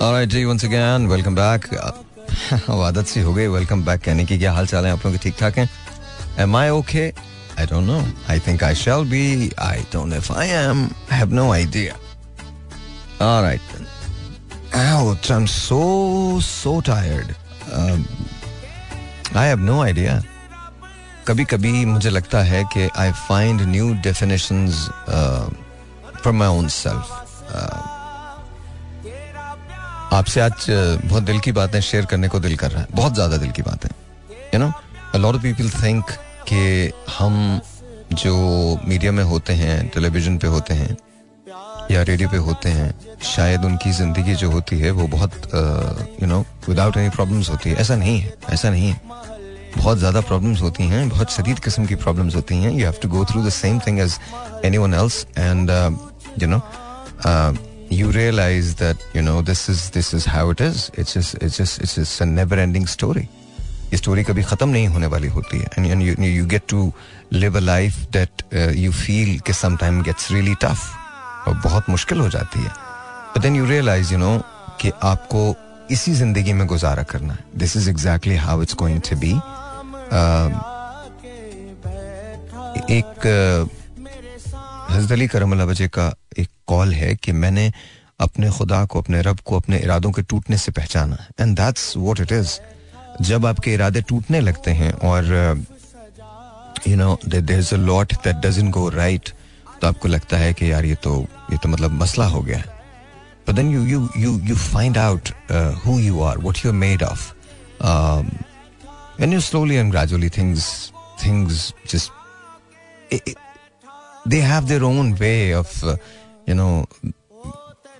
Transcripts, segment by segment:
Alright जी once again welcome back. आदत सी हो गई वेलकम बैक कहने की क्या हाल चाल है आप लोगों के ठीक ठाक हैं don't know. I think I shall be. I don't know if I am. I have no idea. All right then. Ouch, I'm so, so tired. Um, I have no. कभी कभी मुझे लगता है कि I find new definitions for my own self आपसे आज बहुत दिल की बातें शेयर करने को दिल कर रहा है। बहुत ज़्यादा दिल की बातें। You know lot people think कि हम जो मीडिया में होते हैं, टेलीविज़न पे होते हैं, या रेडियो पे होते हैं, शायद उनकी ज़िंदगी जो होती है, वो बहुत you know without any problems होती है। ऐसा नहीं है, ऐसा नहीं है। बहुत ज़्यादा प्रॉब्लम्स होती हैं, बहुत शदीद किस्म की प्रॉब्लम्स होती हैं। You have to go through the same thing as anyone else and you know you realize that, you know, this is this is how it is. It's just it's just it's just a never ending story. ये story कभी खत्म नहीं होने वाली होती है। And you you get to live a life that you feel कि some time gets really tough और बहुत मुश्किल हो जाती है। But then you realize you know कि आपको इसी ज़िंदगी में गुजारा करना है। This is exactly how it's going to be एक हज़रत अली करम वजह का एक कॉल है कि मैंने अपने खुदा को अपने रब को अपने इरादों के टूटने से पहचाना। And that's what it is जब आपके इरादे टूटने लगते हैं और you know there is a lot that doesn't go right तो आपको लगता है कि यार ये तो ये तो मतलब मसला हो गया। है but then you you you you find out uh, who you are what you're made of. Um, when you slowly and gradually things have their own way of uh, you know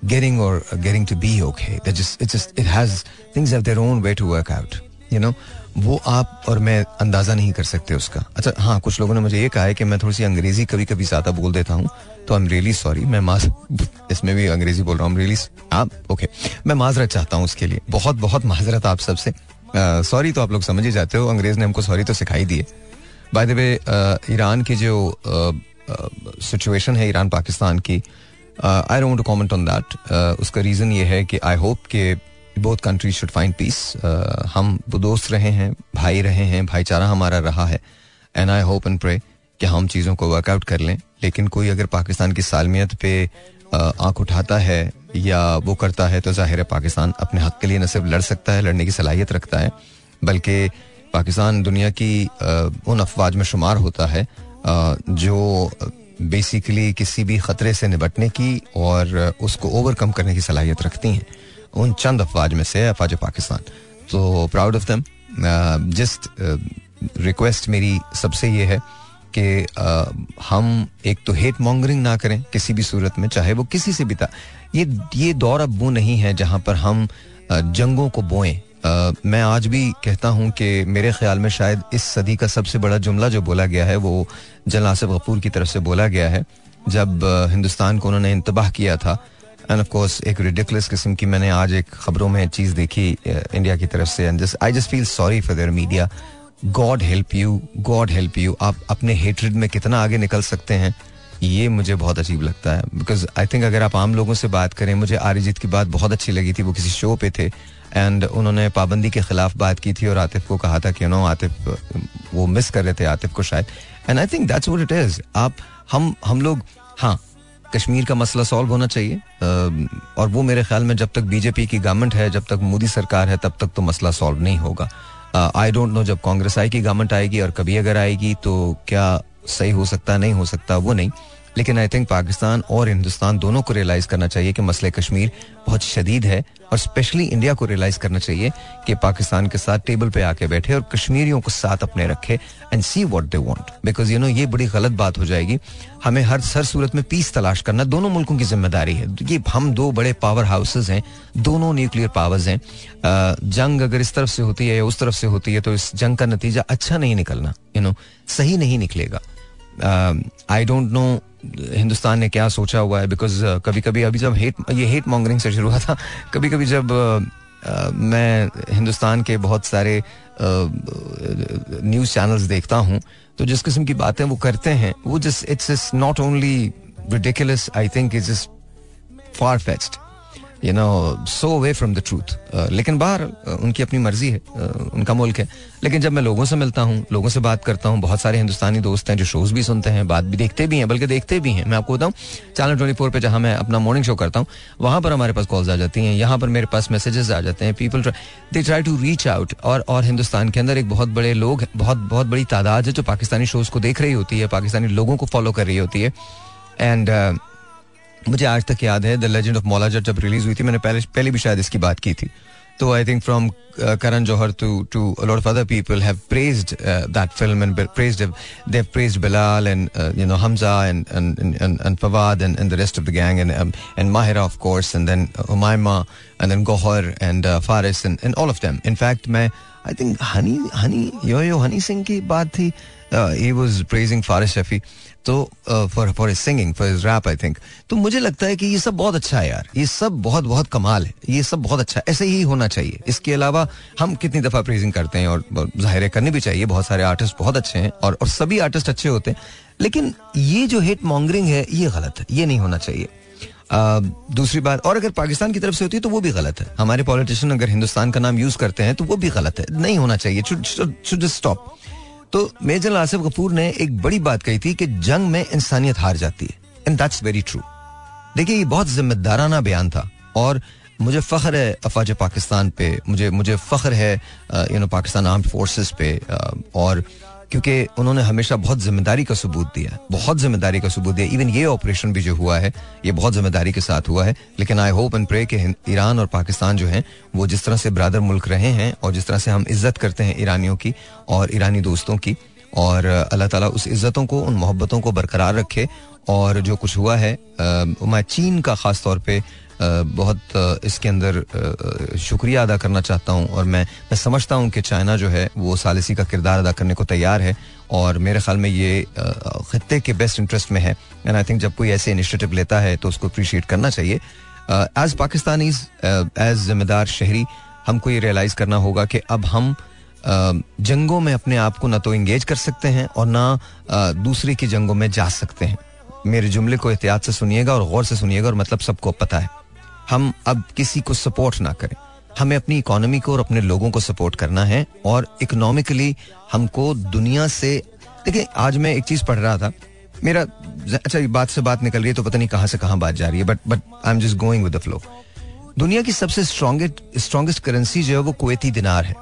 getting or uh, getting to be okay. They just it just it has वो आप और मैं अंदाज़ा नहीं कर सकते उसका। अच्छा हाँ कुछ लोगों ने मुझे ये कहा है कि मैं थोड़ी सी अंग्रेज़ी कभी कभी ज़्यादा बोल देता हूँ तो आई एम रियली सॉरी मैं माज इसमें भी अंग्रेज़ी बोल रहा हूँ रियली आप ओके मैं माजरत चाहता हूँ उसके लिए। बहुत बहुत माजरत आप सबसे। सॉरी तो आप लोग समझ ही जाते हो अंग्रेज़ ने हमको सॉरी तो सिखाई दी है। बाय द वे ईरान की जो सिचुएशन है ईरान पाकिस्तान की I don't comment on that उसका रीज़न ये है कि आई होप कि both countries should find peace हम दोस्त रहे हैं भाई रहे हैं भाईचारा हमारा रहा है and I hope and pray कि हम चीज़ों को वर्कआउट कर लें लेकिन कोई अगर पाकिस्तान की सालमियत पे आँख उठाता है या वो करता है तो ज़ाहिर है पाकिस्तान अपने हक के लिए न सिर्फ़ लड़ सकता है लड़ने की सलाहियत रखता है बल्कि पाकिस्तान दुनिया की उन अफवाज में शुमार होता है जो बेसिकली किसी भी खतरे से निपटने की और उसको ओवरकम करने की सलाहियत रखती हैं उन चंद अफवाज में से अफवाज पाकिस्तान। तो proud of them just request मेरी सबसे ये है कि हम एक तो हेट मॉन्गरिंग ना करें किसी भी सूरत में, चाहे वो किसी से भी था। ये ये दौर अब वो नहीं है जहाँ पर हम जंगों को बोएँ। मैं आज भी कहता हूँ कि मेरे ख्याल में शायद इस सदी का सबसे बड़ा जुमला जो बोला गया है, वो जल आसिफ गफूर की तरफ़ से बोला गया है, जब हिंदुस्तान को उन्होंने इंतबाह किया था। एंड ऑफ़ कोर्स एक रिडिकुलस किस्म की मैंने आज एक खबरों में चीज़ देखी इंडिया की तरफ़ से। And I just feel sorry for their media God help you God help you आप अपने हेटरेड में कितना आगे निकल सकते हैं, ये मुझे बहुत अजीब लगता है। बिकॉज़ आई थिंक अगर आप आम लोगों से बात करें, मुझे आरिजीत की बात बहुत अच्छी लगी थी, वो किसी शो पे थे। एंड उन्होंने पाबंदी के खिलाफ बात की थी और आतिफ को कहा था कि नो आतिफ, वो मिस कर रहे थे आतिफ को शायद. And I think that's what it is आप, हम हम लोग हाँ कश्मीर का मसला सॉल्व होना चाहिए। और वो मेरे ख्याल में जब तक बीजेपी की गवर्नमेंट है, जब तक मोदी सरकार है, तब तक तो मसला सॉल्व नहीं होगा। आई डोंट नो जब कांग्रेस आई की गवर्नमेंट आएगी और कभी अगर आएगी तो क्या सही हो सकता, नहीं हो सकता, वो नहीं। लेकिन आई थिंक पाकिस्तान और हिंदुस्तान दोनों को रियलाइज़ करना चाहिए कि मसले कश्मीर बहुत शदीद है और स्पेशली इंडिया को रियलाइज़ करना चाहिए कि पाकिस्तान के साथ टेबल पे आके बैठे और कश्मीरियों को साथ अपने रखे and see what they want because you know ये बड़ी गलत बात हो जाएगी। हमें हर हर सूरत में पीस तलाश करना दोनों मुल्कों की ज़िम्मेदारी है। ये हम दो बड़े पावर हाउसेज हैं, दोनों न्यूक्लियर पावर्स हैं। जंग अगर इस तरफ़ से होती है या उस तरफ़ से होती है तो इस जंग का नतीजा अच्छा नहीं निकलना यू नो सही नहीं निकलेगा। आई डोंट नो हिंदुस्तान ने क्या सोचा हुआ है? बिकॉज़ uh, कभी कभी अभी जब हेट ये हेट मॉन्गरिंग से शुरू हुआ था कभी कभी जब uh, uh, मैं हिंदुस्तान के बहुत सारे न्यूज़ चैनल्स देखता हूँ तो जिस किस्म की बातें वो करते हैं वो जिस it's is not only ridiculous I think is is far fetched you know so away from the truth लेकिन बाहर uh, उनकी अपनी मर्ज़ी है uh, उनका मुल्क है। लेकिन जब मैं लोगों से मिलता हूँ लोगों से बात करता हूँ बहुत सारे हिंदुस्तानी दोस्त हैं जो शोज़ भी सुनते हैं बात भी देखते भी हैं बल्कि देखते भी हैं। मैं आपको बताऊँ चैनल ट्वेंटी फोर पर जहाँ मैं अपना मॉर्निंग शो करता हूँ वहाँ पर हमारे पास कॉल्स आ जाती हैं यहाँ पर मेरे पास मैसेजेस आ जाते हैं people they try to reach out और और हिंदुस्तान के अंदर एक बहुत बड़े लोग बहुत बहुत बड़ी तादाद है जो पाकिस्तानी शोज़ को देख रही होती है पाकिस्तानी लोगों को फॉलो कर रही होती है। एंड मुझे आज तक याद है द लेजेंड ऑफ़ मौला जब रिलीज़ हुई थी, मैंने पहले पहले भी शायद इसकी बात की थी। तो I think from Karan Johar to to lot of other people have praised that film and praised they praised Bilal and you know Hamza and and Fawad and and the rest of the gang and and Mahira of course and then Humaima and then Gohar and Faris and and all of them in fact मैं I think Honey Honey Yo Yo Honey Singh की बात थी he was praising Faris Shafi तो for for singing for is rap I think तो मुझे लगता है कि ये सब बहुत अच्छा है यार। ये सब बहुत बहुत कमाल है। ये सब बहुत अच्छा ऐसे ही होना चाहिए। इसके अलावा हम कितनी दफ़ा प्रेजिंग करते हैं और ज़ाहिर करनी भी चाहिए। बहुत सारे आर्टिस्ट बहुत अच्छे हैं और, और सभी आर्टिस्ट अच्छे होते हैं। लेकिन ये जो हिट मॉन्गरिंग है ये गलत है। ये नहीं होना चाहिए। Uh, दूसरी बात और अगर पाकिस्तान की तरफ़ से होती है तो वो भी गलत है। हमारे पॉलिटिशियन अगर हिंदुस्तान का नाम यूज़ करते हैं तो वो भी गलत है। नहीं होना चाहिए। तो मेजर आसिफ कपूर ने एक बड़ी बात कही थी कि जंग में इंसानियत हार जाती है एंड दैट्स वेरी ट्रू देखिए, ये बहुत जिम्मेदाराना बयान था, और मुझे फख्र है अफवाज पाकिस्तान पे, मुझे मुझे फख्र है you know Pakistan armed forces पे और क्योंकि उन्होंने हमेशा बहुत ज़िम्मेदारी का सबूत दिया, बहुत ज़िम्मेदारी का सबूत दिया। इवन ये ऑपरेशन भी जो हुआ है, ये बहुत ज़िम्मेदारी के साथ हुआ है। लेकिन आई होप एंड प्रे कि ईरान और पाकिस्तान जो है, वो जिस तरह से ब्रादर मुल्क रहे हैं और जिस तरह से हम इज़्ज़त करते हैं ईरानियों की और ईरानी दोस्तों की, और अल्लाह ताला उस इज्जतों को, उन मोहब्बतों को बरकरार रखे। और जो कुछ हुआ है मैं चीन का ख़ास तौर पे बहुत इसके अंदर शुक्रिया अदा करना चाहता हूँ और मैं मैं समझता हूँ कि चाइना जो है, वो सालिसी का किरदार अदा करने को तैयार है और मेरे ख्याल में ये खत्े के बेस्ट इंटरेस्ट में है। एंड आई थिंक जब कोई ऐसे इनिशिएटिव लेता है तो उसको अप्रिशिएट करना चाहिए। एज पाकिस्तानी एज जिम्मेदार शहरी, हमको ये रियलाइज़ करना होगा कि अब हम जंगों में अपने आप को ना तो इंगेज कर सकते हैं और ना दूसरे की जंगों में जा सकते हैं। मेरे जुमले को एहतियात से सुनिएगा और गौर से सुनिएगा और मतलब सबको पता है। हम अब किसी को सपोर्ट ना करें। हमें अपनी इकोनॉमी को और अपने लोगों को सपोर्ट करना है और इकोनॉमिकली हमको दुनिया से, देखिए, आज मैं एक चीज़ पढ़ रहा था। मेरा अच्छा बात से बात निकल रही है तो पता नहीं कहाँ से कहाँ बात जा रही है but but I am just going with the flow दुनिया की सबसे स्ट्रॉन्गेस्ट स्ट्रॉन्गेस्ट करेंसी जो है वो कुवैती दिनार है।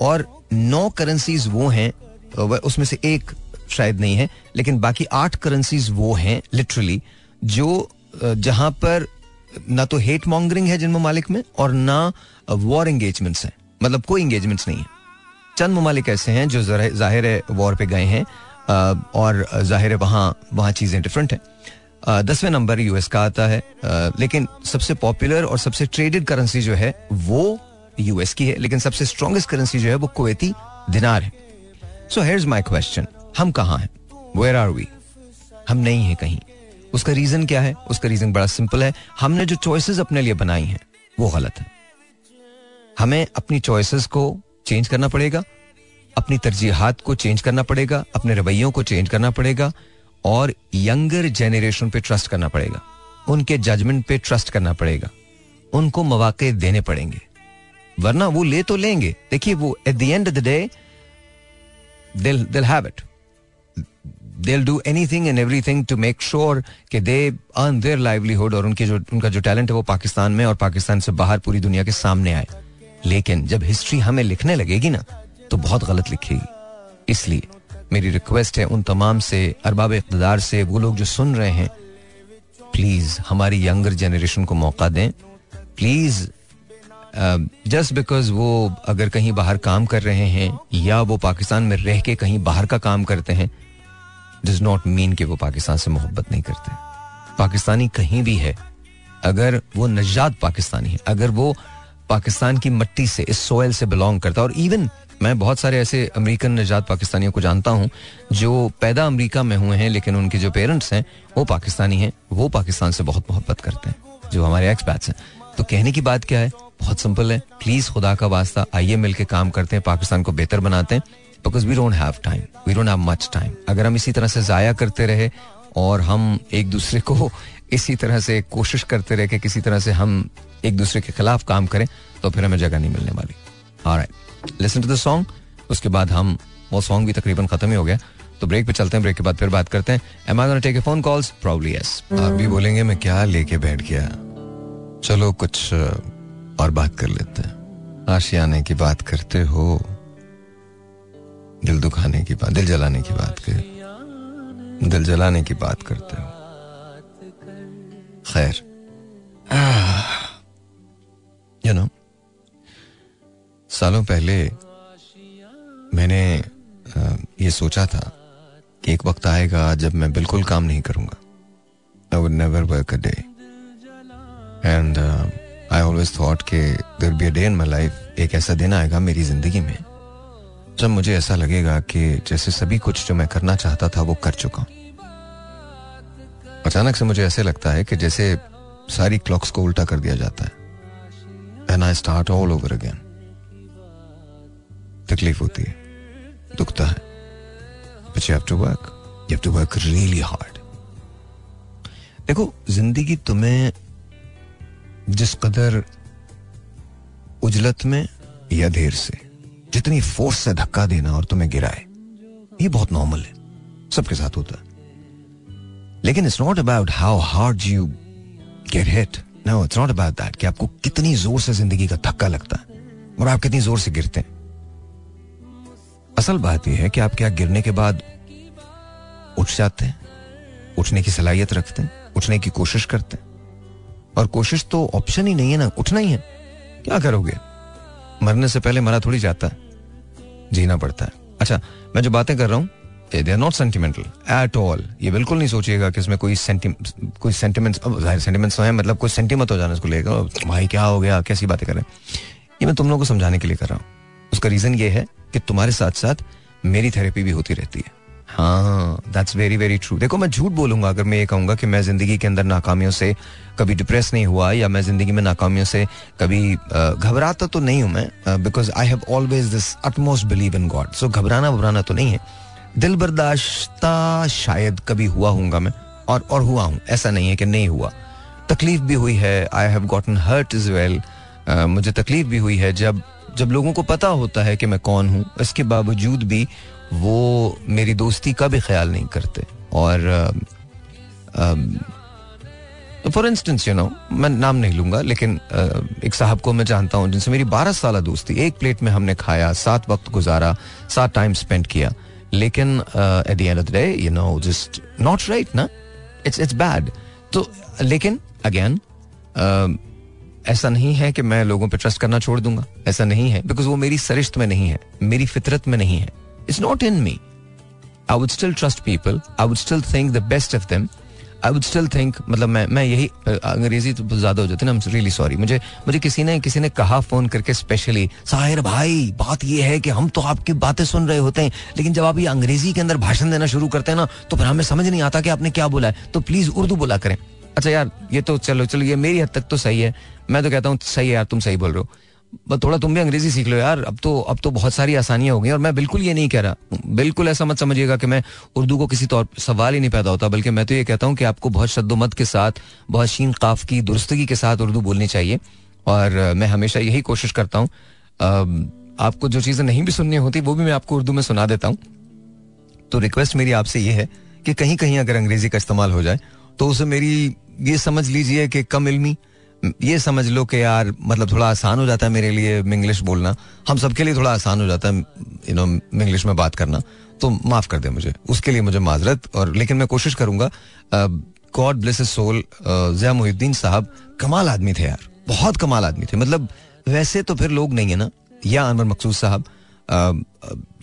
और नौ करेंसीज वो हैं उसमें से एक शायद नहीं है, लेकिन बाकी आठ करेंसीज वो हैं लिटरली जो जहाँ पर ना तो हेट मॉन्गरिंग है जिन ममालिक में और ना वॉर एंगेजमेंट्स हैं। मतलब कोई एंगेजमेंट्स नहीं है। चंद ममालिक ऐसे हैं जो ज़ाहिर है वॉर पे गए हैं और ज़ाहिर है वहाँ वहाँ चीज़ें डिफरेंट हैं। दसवें नंबर यूएस का आता है। लेकिन सबसे पॉपुलर और सबसे ट्रेडेड करेंसी जो है, वो यूएस की है। लेकिन सबसे स्ट्रॉन्गेस्ट करेंसी जो है, वो कुवैती दिनार है। सो हेयर माई क्वेश्चन हम कहाँ हैं? वेयर आर वी हम नहीं है कहीं। उसका रीजन क्या है? उसका रीजन बड़ा सिंपल है। हमने जो चॉइसेस अपने लिए बनाई हैं, वो गलत है। हमें अपनी चॉइसेस को चेंज करना पड़ेगा, अपनी तरजीहात को चेंज करना पड़ेगा, अपने रवैयों को चेंज करना पड़ेगा, और यंगर जेनरेशन पे ट्रस्ट करना पड़ेगा। उनके जजमेंट पे ट्रस्ट करना पड़ेगा। उनको मौके देने पड़ेंगे। वरना वो ले तो लेंगे। देखिए वो at the end of the day they'll they'll have it they'll do anything and everything to make sure कि they earn their livelihood और उनके जो, उनका जो टैलेंट है वो पाकिस्तान में और पाकिस्तान से बाहर पूरी दुनिया के सामने आए। लेकिन जब हिस्ट्री हमें लिखने लगेगी ना तो बहुत गलत लिखेगी। इसलिए मेरी रिक्वेस्ट है उन तमाम से, अरबाब इकतदार से, वो लोग जो सुन रहे हैं प्लीज़ हमारी यंगर जनरेशन को मौका दें। प्लीज़ जस्ट बिकॉज़ वो अगर कहीं बाहर काम कर रहे हैं या वो पाकिस्तान में रह के कहीं बाहर का काम करते हैं डज नॉट मीन कि वो पाकिस्तान से मोहब्बत नहीं करते। पाकिस्तानी कहीं भी है, अगर वो नजात पाकिस्तानी है, अगर वो पाकिस्तान की मट्टी से, इस सोयल से बिलोंग करता है, और इवन मैं बहुत सारे ऐसे अमेरिकन नजात पाकिस्तानियों को जानता हूँ, जो पैदा अमेरिका में हुए हैं, लेकिन उनके जो पेरेंट्स हैं, वो पाकिस्तानी हैं, वो पाकिस्तान से बहुत मोहब्बत करते हैं, जो हमारे एक्स बैट्स हैं। तो कहने की बात क्या है? बहुत सिंपल है। प्लीज़ खुदा का वास्ता आइए मिलकर काम करते हैं, पाकिस्तान को बेहतर बनाते हैं। Because we don't have time we don't have much time अगर हम इसी तरह से ज़ाया करते रहे और हम एक दूसरे को इसी तरह से कोशिश करते रहे कि किसी तरह से हम एक दूसरे के खिलाफ काम करें तो फिर हमें जगह नहीं मिलने वाली। Alright listen to the song उसके बाद हम, वो सॉन्ग भी तकरीबन खत्म ही हो गया। तो ब्रेक पे चलते हैं ब्रेक के बाद फिर बात करते हैं। Take phone calls probably yes आप भी बोलेंगे, मैं क्या लेके बैठ गया? चलो कुछ, और बात कर लेते हैं। आशियाने की बात करते हो। की बात, दिल जलाने की बात कर। दिल जलाने की बात करते हो। खैर। यू नो सालों पहले मैंने ये सोचा था कि एक वक्त आएगा जब मैं बिल्कुल काम नहीं करूँगा। I would never work a day and I always thought कि there be a day in my life एक ऐसा दिन आएगा मेरी ज़िंदगी में जब मुझे ऐसा लगेगा कि जैसे सभी कुछ जो मैं करना चाहता था, वो कर चुका हूँ। अचानक से मुझे ऐसे लगता है कि जैसे सारी क्लॉक्स को उल्टा कर दिया जाता है। And I start all over again तकलीफ़ होती है, दुखता है। But you have to work you to work really hard देखो, ज़िंदगी तुम्हें जिस कदर उजलत में या देर से जितनी फोर्स से धक्का देना और तुम्हें गिराए, ये बहुत नॉर्मल है। सबके साथ होता है। लेकिन it's not about how hard you get hit no it's not about that कि आपको कितनी ज़ोर से ज़िंदगी का धक्का लगता है और आप कितनी ज़ोर से गिरते हैं। असल बात यह है कि आप क्या गिरने के बाद उठ जाते हैं, उठने की सलाहियत रखते हैं, उठने की कोशिश करते हैं। और कोशिश तो ऑप्शन ही नहीं है ना, उठना ही है। क्या करोगे? मरने से पहले मरा थोड़ी जाता है। जीना पड़ता है। अच्छा मैं जो बातें कर रहा हूँ they are not sentimental at all ये बिल्कुल नहीं सोचिएगा कि इसमें कोई कोई सेंटिमेंट्स सेंटिमेंट्स हैं मतलब कोई सेंटिमेंट हो जाना इसको लेकर भाई क्या हो गया, कैसी बातें करें ये मैं तुम लोगों को समझाने के लिए कर रहा हूँ। उसका रीजन ये है कि तुम्हारे साथ साथ मेरी थेरेपी भी होती रहती है। हाँ दैट्स वेरी वेरी ट्रू देखो, मैं झूठ बोलूँगा अगर मैं ये कहूँगा कि मैं ज़िंदगी के अंदर नाकामियों से कभी डिप्रेस नहीं हुआ या मैं ज़िंदगी में नाकामियों से कभी घबराता तो नहीं हूँ मैं because I have always this utmost believe in God so घबराना वबराना तो नहीं है। दिल बर्दाश्ता शायद कभी हुआ हूँगा मैं, और और हुआ हूँ। ऐसा नहीं है कि नहीं हुआ। तकलीफ़ भी हुई है I have gotten hurt as well मुझे तकलीफ़ भी हुई है जब जब लोगों को पता होता है कि मैं कौन हूँ। इसके बावजूद भी वो मेरी दोस्ती का भी ख्याल नहीं करते। और फॉर इंस्टेंस यू नो मैं नाम नहीं लूँगा लेकिन uh, एक साहब को मैं जानता हूँ जिनसे मेरी बारह साल दोस्ती एक प्लेट में हमने खाया सात वक्त गुजारा सात टाइम स्पेंड किया। लेकिन at the end of you know just not right ना? इट्स इट्स बैड तो लेकिन अगेन ऐसा नहीं है कि मैं लोगों पर ट्रस्ट करना छोड़ दूँगा। ऐसा नहीं है बिकॉज़ वो मेरी सरिश्त में नहीं है मेरी फितरत में नहीं है। It's not in me I would still trust people I would still think the best of them I would still think मतलब मैं मैं यही, अंग्रेज़ी तो ज़्यादा हो जाती है ना रियली सॉरी मुझे मुझे किसी ने किसी ने कहा फ़ोन करके स्पेशली साहिर भाई, बात ये है कि हम तो आपकी बातें सुन रहे होते हैं. लेकिन जब आप ये अंग्रेज़ी के अंदर भाषण देना शुरू करते हैं ना तो फिर हमें समझ नहीं आता कि आपने क्या बोला है। तो प्लीज़ उर्दू बोला करें। अच्छा यार, ये तो चलो चलो, ये मेरी हद तक तो सही है। मैं तो कहता हूँ, सही है यार, तुम सही बोल रहे हो। थोड़ा तुम भी अंग्रेज़ी सीख लो यार। अब तो अब तो बहुत सारी आसानियाँ हो गई और मैं बिल्कुल ये नहीं कह रहा। बिल्कुल ऐसा मत समझिएगा कि मैं उर्दू को किसी तौर, सवाल ही नहीं पैदा होता, बल्कि मैं तो ये कहता हूँ कि आपको बहुत शद्दोमत के साथ, बहुत शीन काफ की दुरुस्तगी के साथ उर्दू बोलनी चाहिए। और मैं हमेशा यही कोशिश करता हूँ। आपको जो चीज़ें नहीं भी सुननी होती, वो भी मैं आपको उर्दू में सुना देता हूँ। तो रिक्वेस्ट मेरी आपसे ये है कि कहीं कहीं अगर अंग्रेज़ी का इस्तेमाल हो जाए तो उसे मेरी ये समझ लीजिए कि कम इल्मी ये समझ लो कि यार मतलब थोड़ा आसान हो जाता है मेरे लिए इंग्लिश बोलना। हम सबके लिए थोड़ा आसान हो जाता है यू नो इंग्लिश में बात करना। तो माफ़ कर दे मुझे। उसके लिए मुझे माजरत और, लेकिन मैं कोशिश करूँगा God bless soul Zia Mohiuddin Sahab कमाल आदमी थे यार। बहुत कमाल आदमी थे। मतलब वैसे तो फिर लोग नहीं है ना? या अनवर मकसूद साहब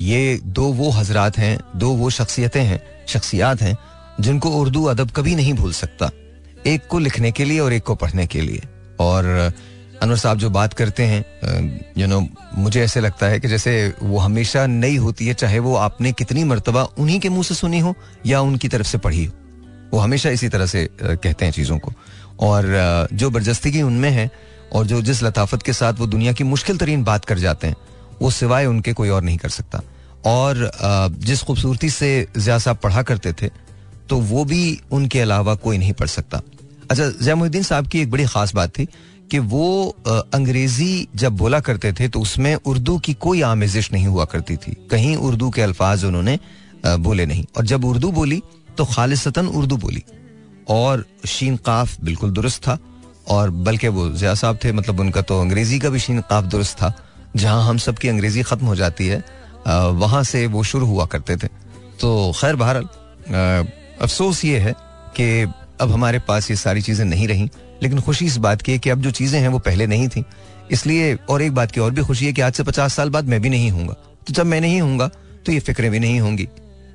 ये दो वो हजरात हैं, दो वो शख्सियतें हैं, शख्सियात हैं, जिनको उर्दू अदब कभी नहीं भूल सकता। एक को लिखने के लिए और एक को पढ़ने के लिए। और अनवर साहब जो बात करते हैं यू नो मुझे ऐसे लगता है कि जैसे वो हमेशा नई होती है, चाहे वो आपने कितनी मरतबा उन्हीं के मुँह से सुनी हो या उनकी तरफ़ से पढ़ी हो। वो हमेशा इसी तरह से कहते हैं चीज़ों को। और जो बरजस्ती उनमें है और जो जिस लताफत के साथ वो दुनिया की मुश्किल तरीन बात कर जाते हैं, वो सिवाय उनके कोई और नहीं कर सकता। और जिस खूबसूरती से ज़्यादा साहब पढ़ा करते थे तो वो भी उनके अलावा कोई नहीं पढ़ सकता। अच्छा जैमुद्दीन साहब की एक बड़ी खास बात थी कि वो अंग्रेज़ी जब बोला करते थे तो उसमें उर्दू की कोई आमेजिश नहीं हुआ करती थी। कहीं उर्दू के अल्फाज उन्होंने बोले नहीं। और जब उर्दू बोली तो खालिसतन उर्दू बोली। और शीन काफ बिल्कुल दुरुस्त था। और बल्कि वो जिया साहब थे मतलब उनका तो अंग्रेज़ी का भी शीन काफ दुरुस्त था, जहाँ हम सब की अंग्रेज़ी खत्म हो जाती है वहाँ से वो शुरू हुआ करते थे। तो खैर बहरल अफसोस ये है कि अब हमारे पास ये सारी चीज़ें नहीं रही। लेकिन खुशी इस बात की है कि अब जो चीज़ें हैं वो पहले नहीं थी। इसलिए और एक बात की और भी खुशी है कि आज से पचास साल बाद मैं भी नहीं हूँगा। तो जब मैं नहीं हूँगा तो ये फिक्रें भी नहीं होंगी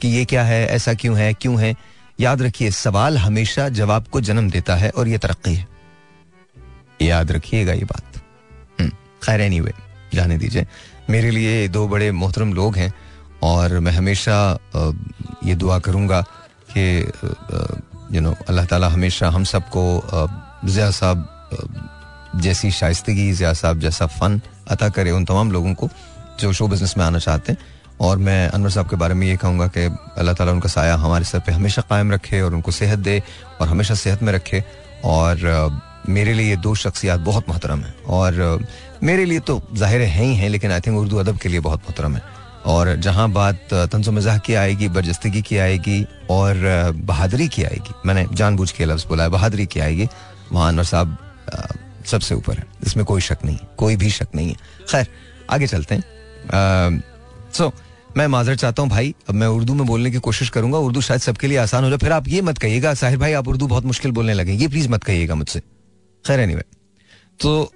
कि ये क्या है ऐसा क्यों है क्यों है। याद रखिए सवाल हमेशा जवाब को जन्म देता है और ये तरक्की है। याद रखिएगा ये बात। हम्म, खैर एनी वे जाने दीजिए। मेरे लिए दो बड़े मोहतरम लोग हैं और मैं हमेशा ये दुआ करूँगा कि यू नो अल्लाह ताला हमेशा हम सबको जिया साहब जैसी शाइस्तगी, जिया साहब जैसा फ़न अता करे उन तमाम लोगों को जो शो बिज़नेस में आना चाहते हैं। और मैं अनवर साहब के बारे में ये कहूँगा कि अल्लाह ताला उनका साया हमारे सर पे हमेशा कायम रखे और उनको सेहत दे और हमेशा सेहत में रखे। और मेरे लिए ये दो शख्सियात बहुत मोहतरम है। और मेरे लिए तो ज़ाहिर है ही हैं, लेकिन आई थिंक उर्दू अदब के लिए बहुत मोहतरम है। और जहाँ बात तंजो मज़ाक की आएगी बरजस्तगी की आएगी और बहादरी की आएगी। मैंने जानबूझ के लफ्ज़ बोला है, बहादरी की आएगी। वहाँ अनवर साहब सबसे ऊपर है। इसमें कोई शक नहीं कोई भी शक नहीं है। खैर, आगे चलते हैं। सो मैं माजर चाहता हूँ, भाई, अब मैं उर्दू में बोलने की कोशिश करूँगा। उर्दू शायद सबके लिए आसान हो जाए। फिर आप ये मत कहिएगा, साहिर भाई, आप उर्दू बहुत मुश्किल बोलने लगे ये प्लीज़ मत कहिएगा मुझसे। खैर एनी तो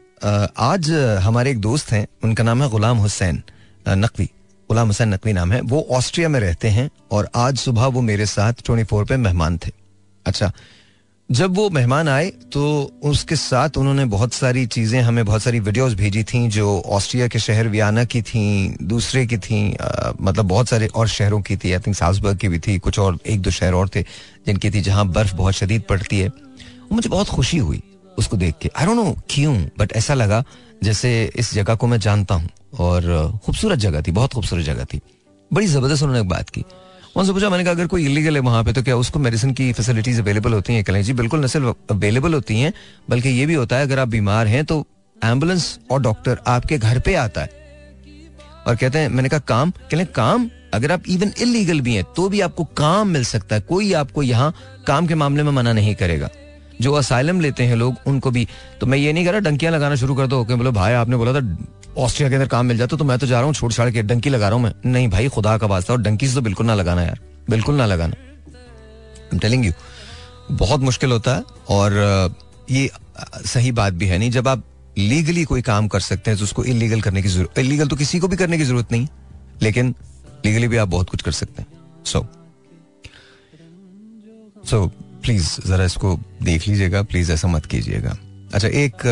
आज हमारे एक दोस्त हैं। उनका नाम है गुलाम हुसैन नकवी। गुलाम हुसैन नकवी नाम है वो ऑस्ट्रिया में रहते हैं और आज सुबह वो मेरे साथ ट्वेंटी फोर पे मेहमान थे। अच्छा जब वो मेहमान आए तो उसके साथ उन्होंने बहुत सारी चीज़ें हमें बहुत सारी वीडियोस भेजी थी जो ऑस्ट्रिया के शहर वियाना की थी दूसरे की थी आ, मतलब बहुत सारे और शहरों की थी। आई थिंक साउसबर्ग की भी थी कुछ और एक दो शहर और थे जिनकी थी जहाँ बर्फ़ बहुत शदीद पड़ती है। मुझे बहुत खुशी हुई। उसको देख के। आई डोंट नो क्यों बट ऐसा लगा जैसे इस जगह को मैं जानता हूँ। और खूबसूरत जगह थी, बहुत खूबसूरत जगह थी। बड़ी ज़बरदस्त उन्होंने बात की। उनसे पूछा, मैंने कहा, अगर कोई इलीगल है वहाँ पे तो क्या उसको मेडिसिन की फैसिलिटीज़ अवेलेबल होती हैं? कलें जी, बिल्कुल, न सिर्फ़ अवेलेबल होती हैं, बल्कि ये भी होता है, अगर आप बीमार हैं तो एंबुलेंस और डॉक्टर आपके घर पे आता है। और कहते हैं, मैंने कहा, काम? कहते काम? अगर आप इवन इलीगल भी हैं तो भी आपको काम मिल सकता है। कोई आपको यहाँ काम के मामले में मना नहीं करेगा। जो असाइलम लेते हैं लोग, उनको भी। तो मैं ये नहीं कर रहा, डंकियाँ लगाना शुरू कर दो। बोलो, भाई, आपने बोला था, ऑस्ट्रिया के अंदर काम मिल जाता तो मैं तो जा रहा हूँ छोड़ छाड़ के, डंकी लगा रहा हूँ मैं। नहीं भाई, खुदा का वास्ता, और डंकी से तो बिल्कुल ना लगाना यार। बिल्कुल ना लगाना। टेलिंग यू बहुत मुश्किल होता है, और ये सही बात भी है नहीं। जब आप लीगली कोई काम कर सकते हैं तो उसको इलीगल करने की ज़रूरत इलीगल तो किसी को भी करने की ज़रूरत नहीं, लेकिन लीगली भी आप बहुत कुछ कर सकते हैं। सो सो प्लीज़ जरा इसको देख लीजिएगा प्लीज़ ऐसा मत कीजिएगा। अच्छा एक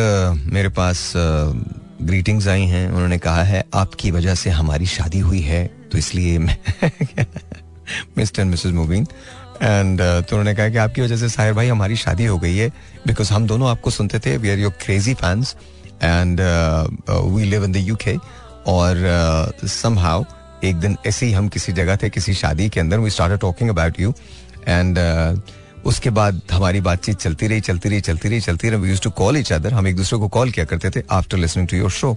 मेरे पास ग्रीटिंग्स आई हैं। उन्होंने कहा है आपकी वजह से हमारी शादी हुई है तो इसलिए Mr and Mrs Mubeen and तो उन्होंने कहा कि आपकी वजह से साहिर भाई हमारी शादी हो गई है बिकॉज़ हम दोनों आपको सुनते थे we are your crazy fans and we live in the UK और समहाउ uh, हाउ एक दिन ऐसे ही हम किसी जगह थे किसी शादी के अंदर we start talking about you and उसके बाद हमारी बातचीत चलती रही चलती रही चलती रही चलती रही। टू कॉल इच अदर हम एक दूसरे को कॉल किया करते थे after listening to your show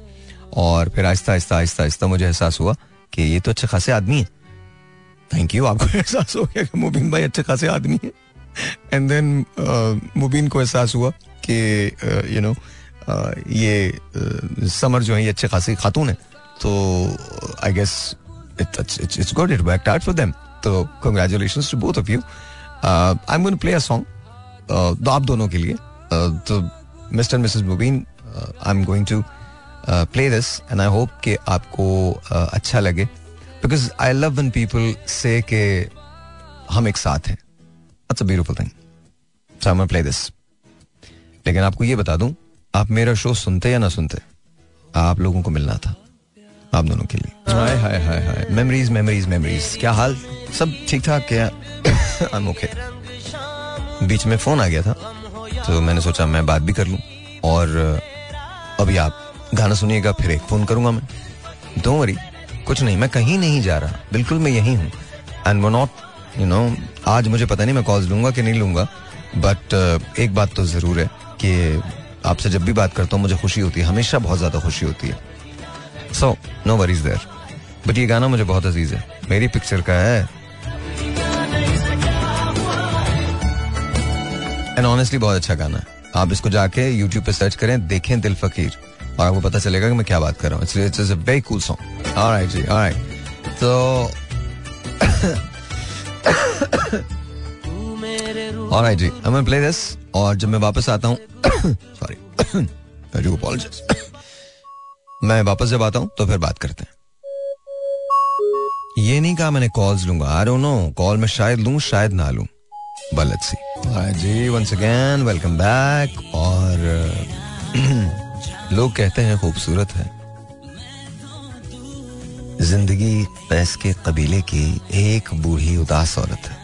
और फिर आहिस्ता आहिस्ता आहिस्ता आहिस्ता मुझे एहसास हुआ कि ये तो अच्छे खासे आदमी है। थैंक यू आपको एहसास हो गया कि मुबीन भाई अच्छे खासे आदमी है। एंड देन मुबीन को एहसास हुआ कि यू नो ये समर जो है, ये अच्छे खासे खातून है। तो I guess it's good it worked out for them तो congratulations to both of you I am going play a song तो आप दोनों के लिए तो Mr Mrs Mubeen I am going to play this and I hope कि आपको uh, अच्छा लगे। Because I love when people say के हम एक साथ हैं। That's a beautiful thing so I play this लेकिन आपको ये बता दूँ आप मेरा शो सुनते या ना सुनते आप लोगों को मिलना था आप दोनों के लिए। हाय हाय हाय हाय मेमोरीज मेमोरीज मेमोरीज क्या हाल? सब ठीक ठाक क्या? आई बीच में फ़ोन आ गया था तो मैंने सोचा मैं बात भी कर लूँ। और अभी आप गाना सुनिएगा, फिर एक फ़ोन करूँगा मैं। दो वरी कुछ नहीं, मैं कहीं नहीं जा रहा। बिल्कुल मैं यही हूँ। एंड वो नॉट यू नो आज मुझे पता नहीं मैं कॉल्स लूँगा कि नहीं लूँगा। बट एक बात तो ज़रूर है कि आपसे जब भी बात करता हूँ, मुझे खुशी होती है। हमेशा बहुत ज़्यादा खुशी होती है। So no worries there but ये गाना मुझे बहुत अज़ीज़ है। मेरी पिक्चर का है। एंड ऑनेस्टली बहुत अच्छा गाना है। आप इसको जाके यूट्यूब पे सर्च करें, देखें दिल फकीर। और आपको पता चलेगा कि मैं क्या बात कर रहा हूँ। It's a very cool song alright ji alright तो ऑलराइट जी आई एम प्ले दिस और जब मैं वापस आता हूँ सॉरी आई डू अपॉलोजाइज मैं वापस जब आता हूँ तो फिर बात करते हैं। ये नहीं कहा मैंने कॉल्स लूँगा। आई डोंट नो कॉल मैं शायद लूँ, शायद ना लूँ। लेट्स सी जी वंस अगेन वेलकम बैक और, लोग कहते हैं खूबसूरत है। ज़िंदगी पैस के कबीले की एक बूढ़ी उदास औरत है।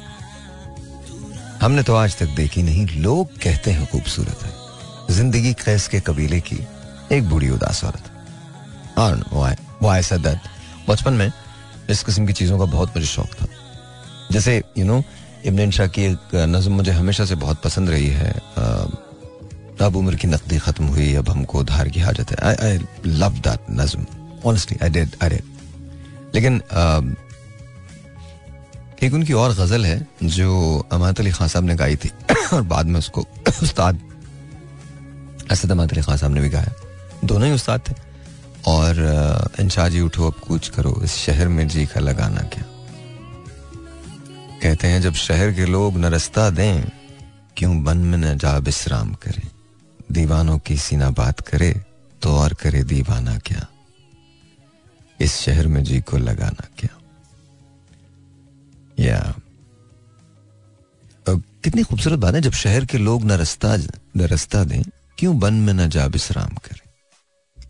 हमने तो आज तक देखी नहीं, लोग कहते हैं खूबसूरत है। ज़िंदगी कैस के कबीले की एक बूढ़ी उदास औरत बचपन में इस किस्म की चीज़ों का बहुत मुझे शौक था। जैसे यू नो इब्न शाह की एक नज्म मुझे हमेशा से बहुत पसंद रही है। अब उम्र की नकदी खत्म हुई, अब हमको उधार की हाजत है। आई लव दैट नज्म। ऑनेस्टली आई डिड आई लेकिन एक उनकी और गज़ल है, जो अमात अली खान साहब ने गाई थी। और बाद में उसको उस्ताद असद अमात अली खान साहब ने भी गाया। दोनों ही उस्ताद थे। और इंशा जी उठो, अब कुछ करो। इस शहर में जी का लगाना क्या? कहते हैं, जब शहर के लोग न रस्ता दें, क्यों बन में न जा विश्राम करे? दीवानों की सीना बात करे तो और करे दीवाना क्या? इस शहर में जी को लगाना क्या? या। कितनी खूबसूरत बात है, जब शहर के लोग न रस्ता न रस्ता दें, क्यों बन में न जा विश्राम करे?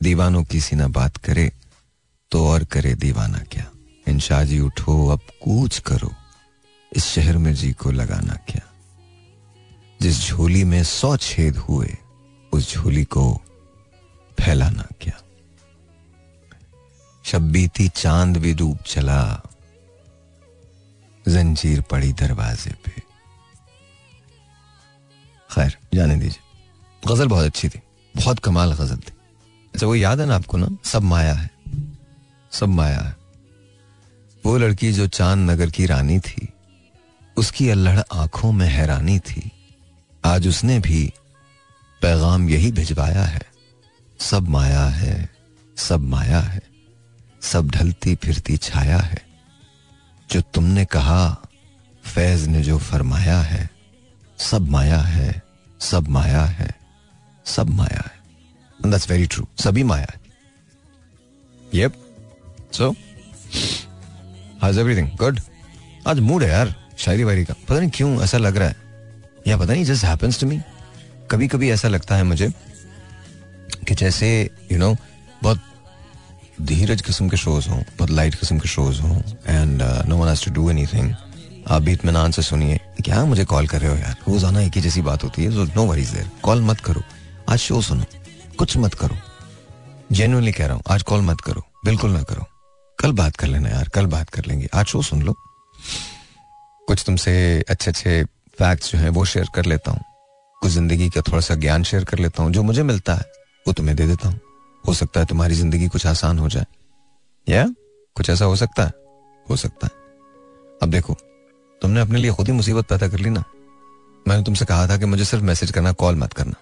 दीवानों की सीना बात करे तो और करे दीवाना क्या? इंशा जी उठो, अब कूच करो। इस शहर में जी को लगाना क्या? जिस झोली में सौ छेद हुए, उस झोली को फैलाना क्या? शब्बीती चाँद भी डूब चला, जंजीर पड़ी दरवाजे पे। खैर, जाने दीजिए। गज़ल बहुत अच्छी थी, बहुत कमाल गज़ल थी। अच्छा वो याद है ना आपको ना? सब माया है, सब माया है। वो लड़की जो चाँद नगर की रानी थी उसकी अल्लड़ आँखों में हैरानी थी। आज उसने भी पैगाम यही भिजवाया है, सब माया है, सब माया है, सब ढलती फिरती छाया है। जो तुमने कहा, फैज ने जो फरमाया है, सब माया है, सब माया है, सब माया है। दैट्स वेरी ट्रू सभी माया है। Yep, so, how's everything? Good? आज मूड है यार। शायरी वायरी का। पता नहीं क्यों ऐसा लग रहा है। या पता नहीं जस्ट हैपेंस टू मी कभी कभी ऐसा लगता है मुझे कि जैसे यू you नो know, बहुत धीरज किस्म के शोज़ हों बहुत लाइट किस्म के शोज़ हों and no one has to do anything आप भी इतमान से सुनिए क्या मुझे कॉल कर रहे हो यार? रोज़ाना एक ही जैसी बात होती है नो वरीज देयर कॉल मत करो। आज शो सुनो। कुछ मत करो। जेन्युइनली कह रहा हूँ आज कॉल मत करो। बिल्कुल ना करो। कल बात कर लेना यार कल बात कर लेंगे। आज शो सुन लो। कुछ तुमसे अच्छे अच्छे फैक्ट्स जो हैं वो शेयर कर लेता हूँ। कुछ ज़िंदगी का थोड़ा सा ज्ञान शेयर कर लेता हूँ। जो मुझे मिलता है, वो तुम्हें दे देता हूँ। हो सकता है तुम्हारी ज़िंदगी कुछ आसान हो जाए। या? कुछ ऐसा हो सकता है? हो सकता है। अब देखो, तुमने अपने लिए खुद ही मुसीबत पैदा कर ली ना। मैंने तुमसे कहा था कि मुझे सिर्फ़ मैसेज करना कॉल मत करना।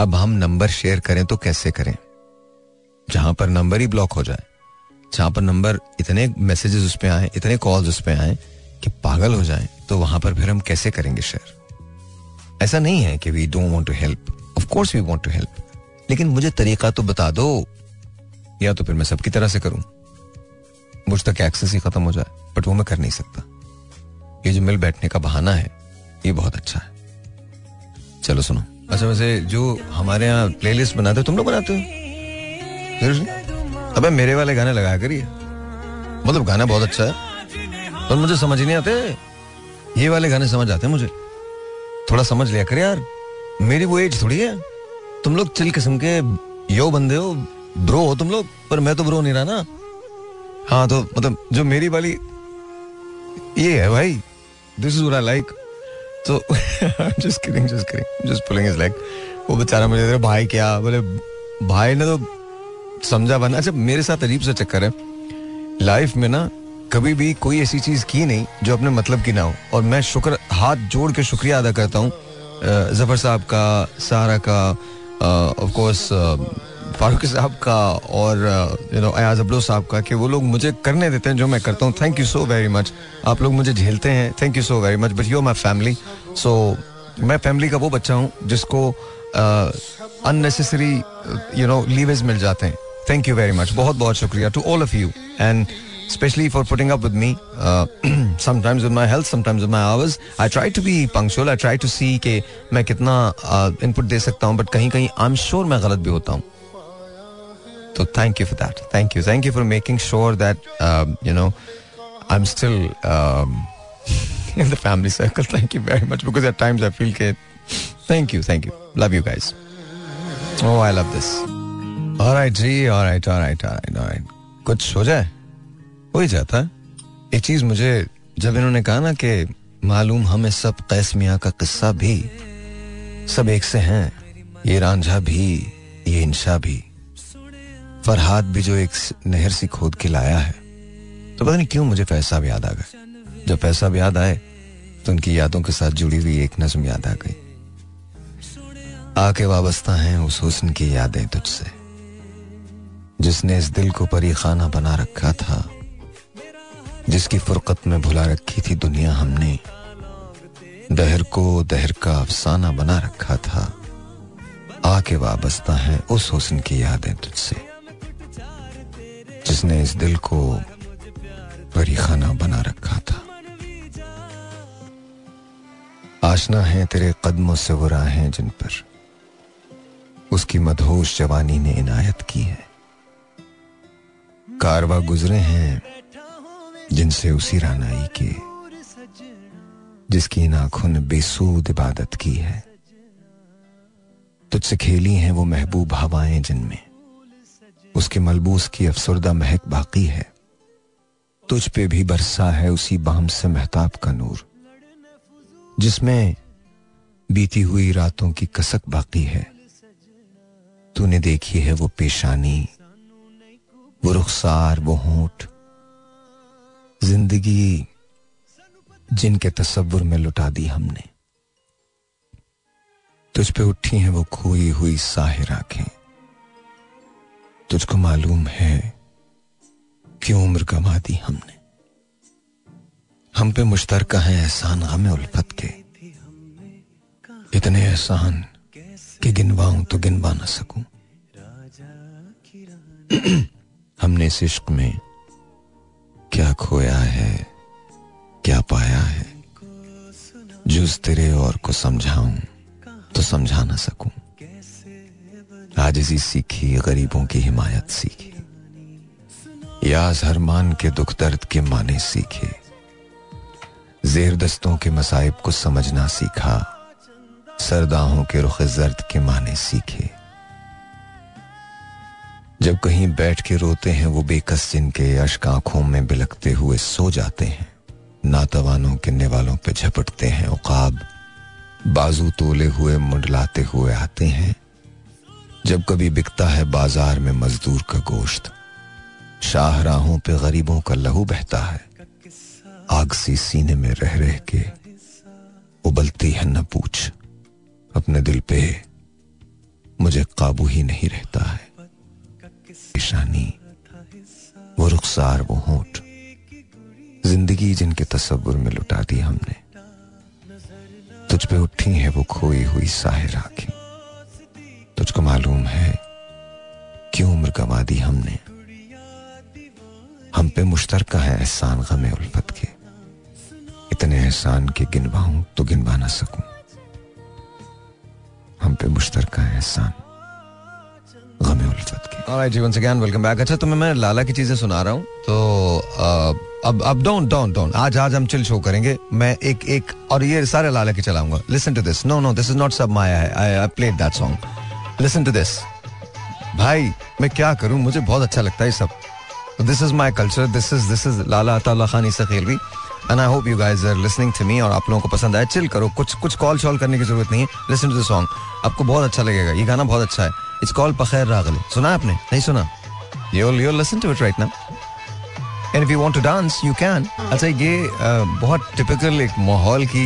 अब हम नंबर शेयर करें तो कैसे करें? जहाँ पर नंबर ही ब्लॉक हो जाए, जहाँ पर नंबर इतने मैसेजेस उस पर आए, इतने कॉल्स उस पर आए कि पागल हो जाए तो वहाँ पर फिर हम कैसे करेंगे शेयर ऐसा नहीं है कि we don't want to help of course we want to help लेकिन मुझे तरीका तो बता दो। या तो फिर मैं सबकी तरह से करूँ। मुझ तक एक्सेस ही खत्म हो जाए बट वो मैं कर नहीं सकता। ये जो मिल बैठने का बहाना है, ये बहुत अच्छा है। चलो सुनो। अच्छा वैसे जो हमारे यहाँ प्लेलिस्ट बनाते हो, तुम लोग बनाते हो? अबे मेरे वाले गाने लगाया करिए। मतलब गाना बहुत अच्छा है। पर मुझे समझ नहीं आते। ये वाले गाने समझ आते हैं मुझे। थोड़ा समझ लिया कर यार। मेरी वो एज थोड़ी है। तुम लोग चिल किस्म के यो बंदे हो ब्रो हो तुम लोग, पर मैं तो ब्रो नहीं रहा ना। हाँ तो मतलब जो मेरी वाली ये है भाई। दिस इज़ लाइक तो just kidding just kidding just pulling his leg वो बेचारा मुझे तेरे भाई क्या? बोले, भाई ने तो समझा बना अच्छा मेरे साथ अजीब सा चक्कर है। लाइफ में ना कभी भी कोई ऐसी चीज़ की नहीं जो अपने मतलब की ना हो। और मैं शुक्र, हाथ जोड़ के शुक्रिया अदा करता हूँ ज़फ़र साहब का, सारा का ऑफ़ कोर्स फारूक साहब का और यू नो अयाज अब्लो साहब का कि वो लोग मुझे करने देते हैं जो मैं करता हूँ। Thank you so very much आप लोग मुझे झेलते हैं। Thank you so very much but you my family so मैं फैमिली का वो बच्चा हूँ जिसको अननेसेसरी यू नो लीवेज मिल जाते हैं। थैंक यू वेरी मच बहुत बहुत शुक्रिया to all of you and especially for putting up with me. Uh, sometimes with my health, sometimes with my hours. I try to be punctual. I try to see कि मैं कितना input uh, दे सकता हूँ but कहीं कहीं I am sure मैं गलत भी होता हूँ तो thank you for that thank you thank you for making sure that you know I am still in the family circle. Thank you very much because at times I feel that. Thank you, thank you. Love you guys. Oh, I love this. All right, जी, all right, all right, all right, all right. कुछ हो जाए हो ही जाता है? एक चीज़ मुझे, जब इन्होंने कहा ना कि मालूम हमें सब कैस मियाँ का किस्सा भी, सब एक से हैं, ये रांझा भी, ये इंशा भी। फरहाद भी जो एक नहर सी खोद के लाया है। तो पता नहीं क्यों मुझे पैसा भी याद आ गया। जब पैसा भी याद आए तो उनकी यादों के साथ जुड़ी हुई एक नज्म याद आ गई। आके वाबस्ता हैं उस हुस्न की यादें तुझसे। जिसने इस दिल को परी खाना बना रखा था जिसकी फुरकत में भुला रखी थी दुनिया हमने, दहर को दहर का अफसाना बना रखा था। आके वाबस्ता है उस हुस्न की यादें तुझसे, जिसने इस दिल को परी खाना बना रखा था। आशना है तेरे कदमों से वो राहें जिन पर, उसकी मदहोश जवानी ने इनायत की है। कारवा गुजरे हैं जिनसे उसी रानाई के, जिसकी इन आँखों ने बेसूद इबादत की है। तुझसे खेली हैं वो महबूब हवाएँ जिनमें। उसके मलबूस की अफसरदा महक बाकी है। तुझ पे भी बरसा है उसी बाम से महताब का नूर, जिसमें बीती हुई रातों की कसक बाकी है। तूने देखी है वो पेशानी, वो रुखसार, वो होठ ज़िंदगी जिनके तस्वुर में लुटा दी हमने तुझ पे उठी हैं वो खोई हुई साहिर आँखें। तुझको मालूम है क्यों उम्र गंवा दी हमने। हम पे मुश्तर है एहसान गम उल्फत के। इतने एहसान कि गिनवाऊं तो गिनवा ना सकूँ। हमने इस इश्क में क्या खोया है? क्या पाया है? जुज तेरे और को समझाऊं तो समझा ना सकूँ। आजिजी सीखी, गरीबों की हिमायत सीखी। याज हरमान के दुख दर्द के माने सीखे। जेर दस्तों के मसाइब को समझना सीखा। सरदाहों के रुख जर्द के माने सीखे। जब कहीं बैठ के रोते हैं, वो बेकस जिनके अश्क आँखों में बिलकते हुए सो जाते हैं। नातवानों के निवालों पे झपटते हैं उकाब। बाजू तोले हुए, मुंडलाते हुए आते हैं। जब कभी बिकता है बाज़ार में मजदूर का गोश्त, शाहराहों पे गरीबों का लहू बहता है। आग सी सीने में रह रह के उबलती है न पूछ। अपने दिल पे मुझे काबू ही नहीं रहता है। पेशानी वो रुखसार, वो होठ, ज़िंदगी जिनके तस्वुर में लुटा दी हमने, तुझ पे उठी है वो खोई हुई साहिर आँखें। तुझको मालूम है, क्यों उम्र गंवा दी हमने? हम पे मुश्तर है एहसान गमे उल्फत के। इतने एहसान के गिनवाऊं तो गिनवा ना सकूँ। हम पे मुश्तर है एहसान। गमे जीवन से वेलकम बैक अच्छा तुम्हें मैं लाला की चीज़ें सुना रहा हूँ। तो अब अब डोंट डोंट डोंट आज आज हम चिल शो करेंगे। मैं एक एक, और ये सारे लाला की चलाऊँगा। Listen to this no no this is not सब माया है I I played that song listen to this भाई, मैं क्या करूँ? मुझे बहुत अच्छा लगता है सब। This is my culture this is this is Lala Attaullah Khan Esa Khelvi and I hope you guys are listening to me और आप लोगों को पसंद आए चिल करो। कुछ कुछ कॉल शॉल करने की ज़रूरत नहीं है। लिसन टू द सॉन्ग आपको बहुत अच्छा लगेगा। ये गाना बहुत अच्छा है। इट्स कॉल पखैर रागले सुना आपने नहीं सुना you you listen to it right now and if you want to dance you can अच्छा ये बहुत टिपिकल एक माहौल की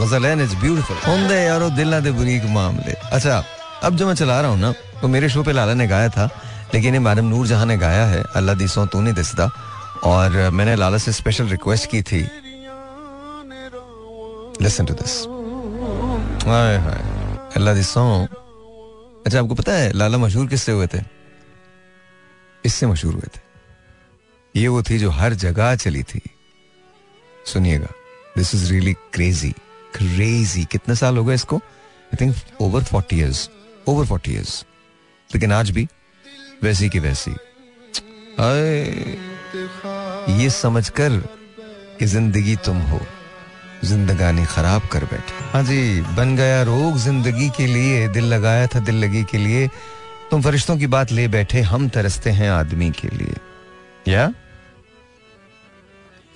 गज़ल है इट्स ब्यूटीफुल होंदे यारो दिल ना दे बुरी के मामले अच्छा अब जो मैं चला रहा हूँ ना तो मेरे शो पे लाला ने गाया था लेकिन ये मैडम नूर जहाँ ने गाया है अल्लाह दिसों तू नहीं दिसदा और मैंने लाला से स्पेशल रिक्वेस्ट की थी लिसन टू दिस हाय हाय अल्लाह दिसों अच्छा आपको पता है, लाला मशहूर किससे हुए थे? इससे मशहूर हुए थे। ये वो थी जो हर जगह चली थी। सुनिएगा this is really crazy crazy कितने साल हो गए इसको? I think over forty years over forty years लेकिन आज भी, वैसी की वैसी। ये समझकर कि ज़िंदगी तुम हो। जिंदगानी खराब कर बैठे। हाँ जी, बन गया रोग ज़िंदगी के लिए, दिल लगाया था दिल लगी के लिए। तुम फरिश्तों की बात ले बैठे, हम तरसते हैं आदमी के लिए। या?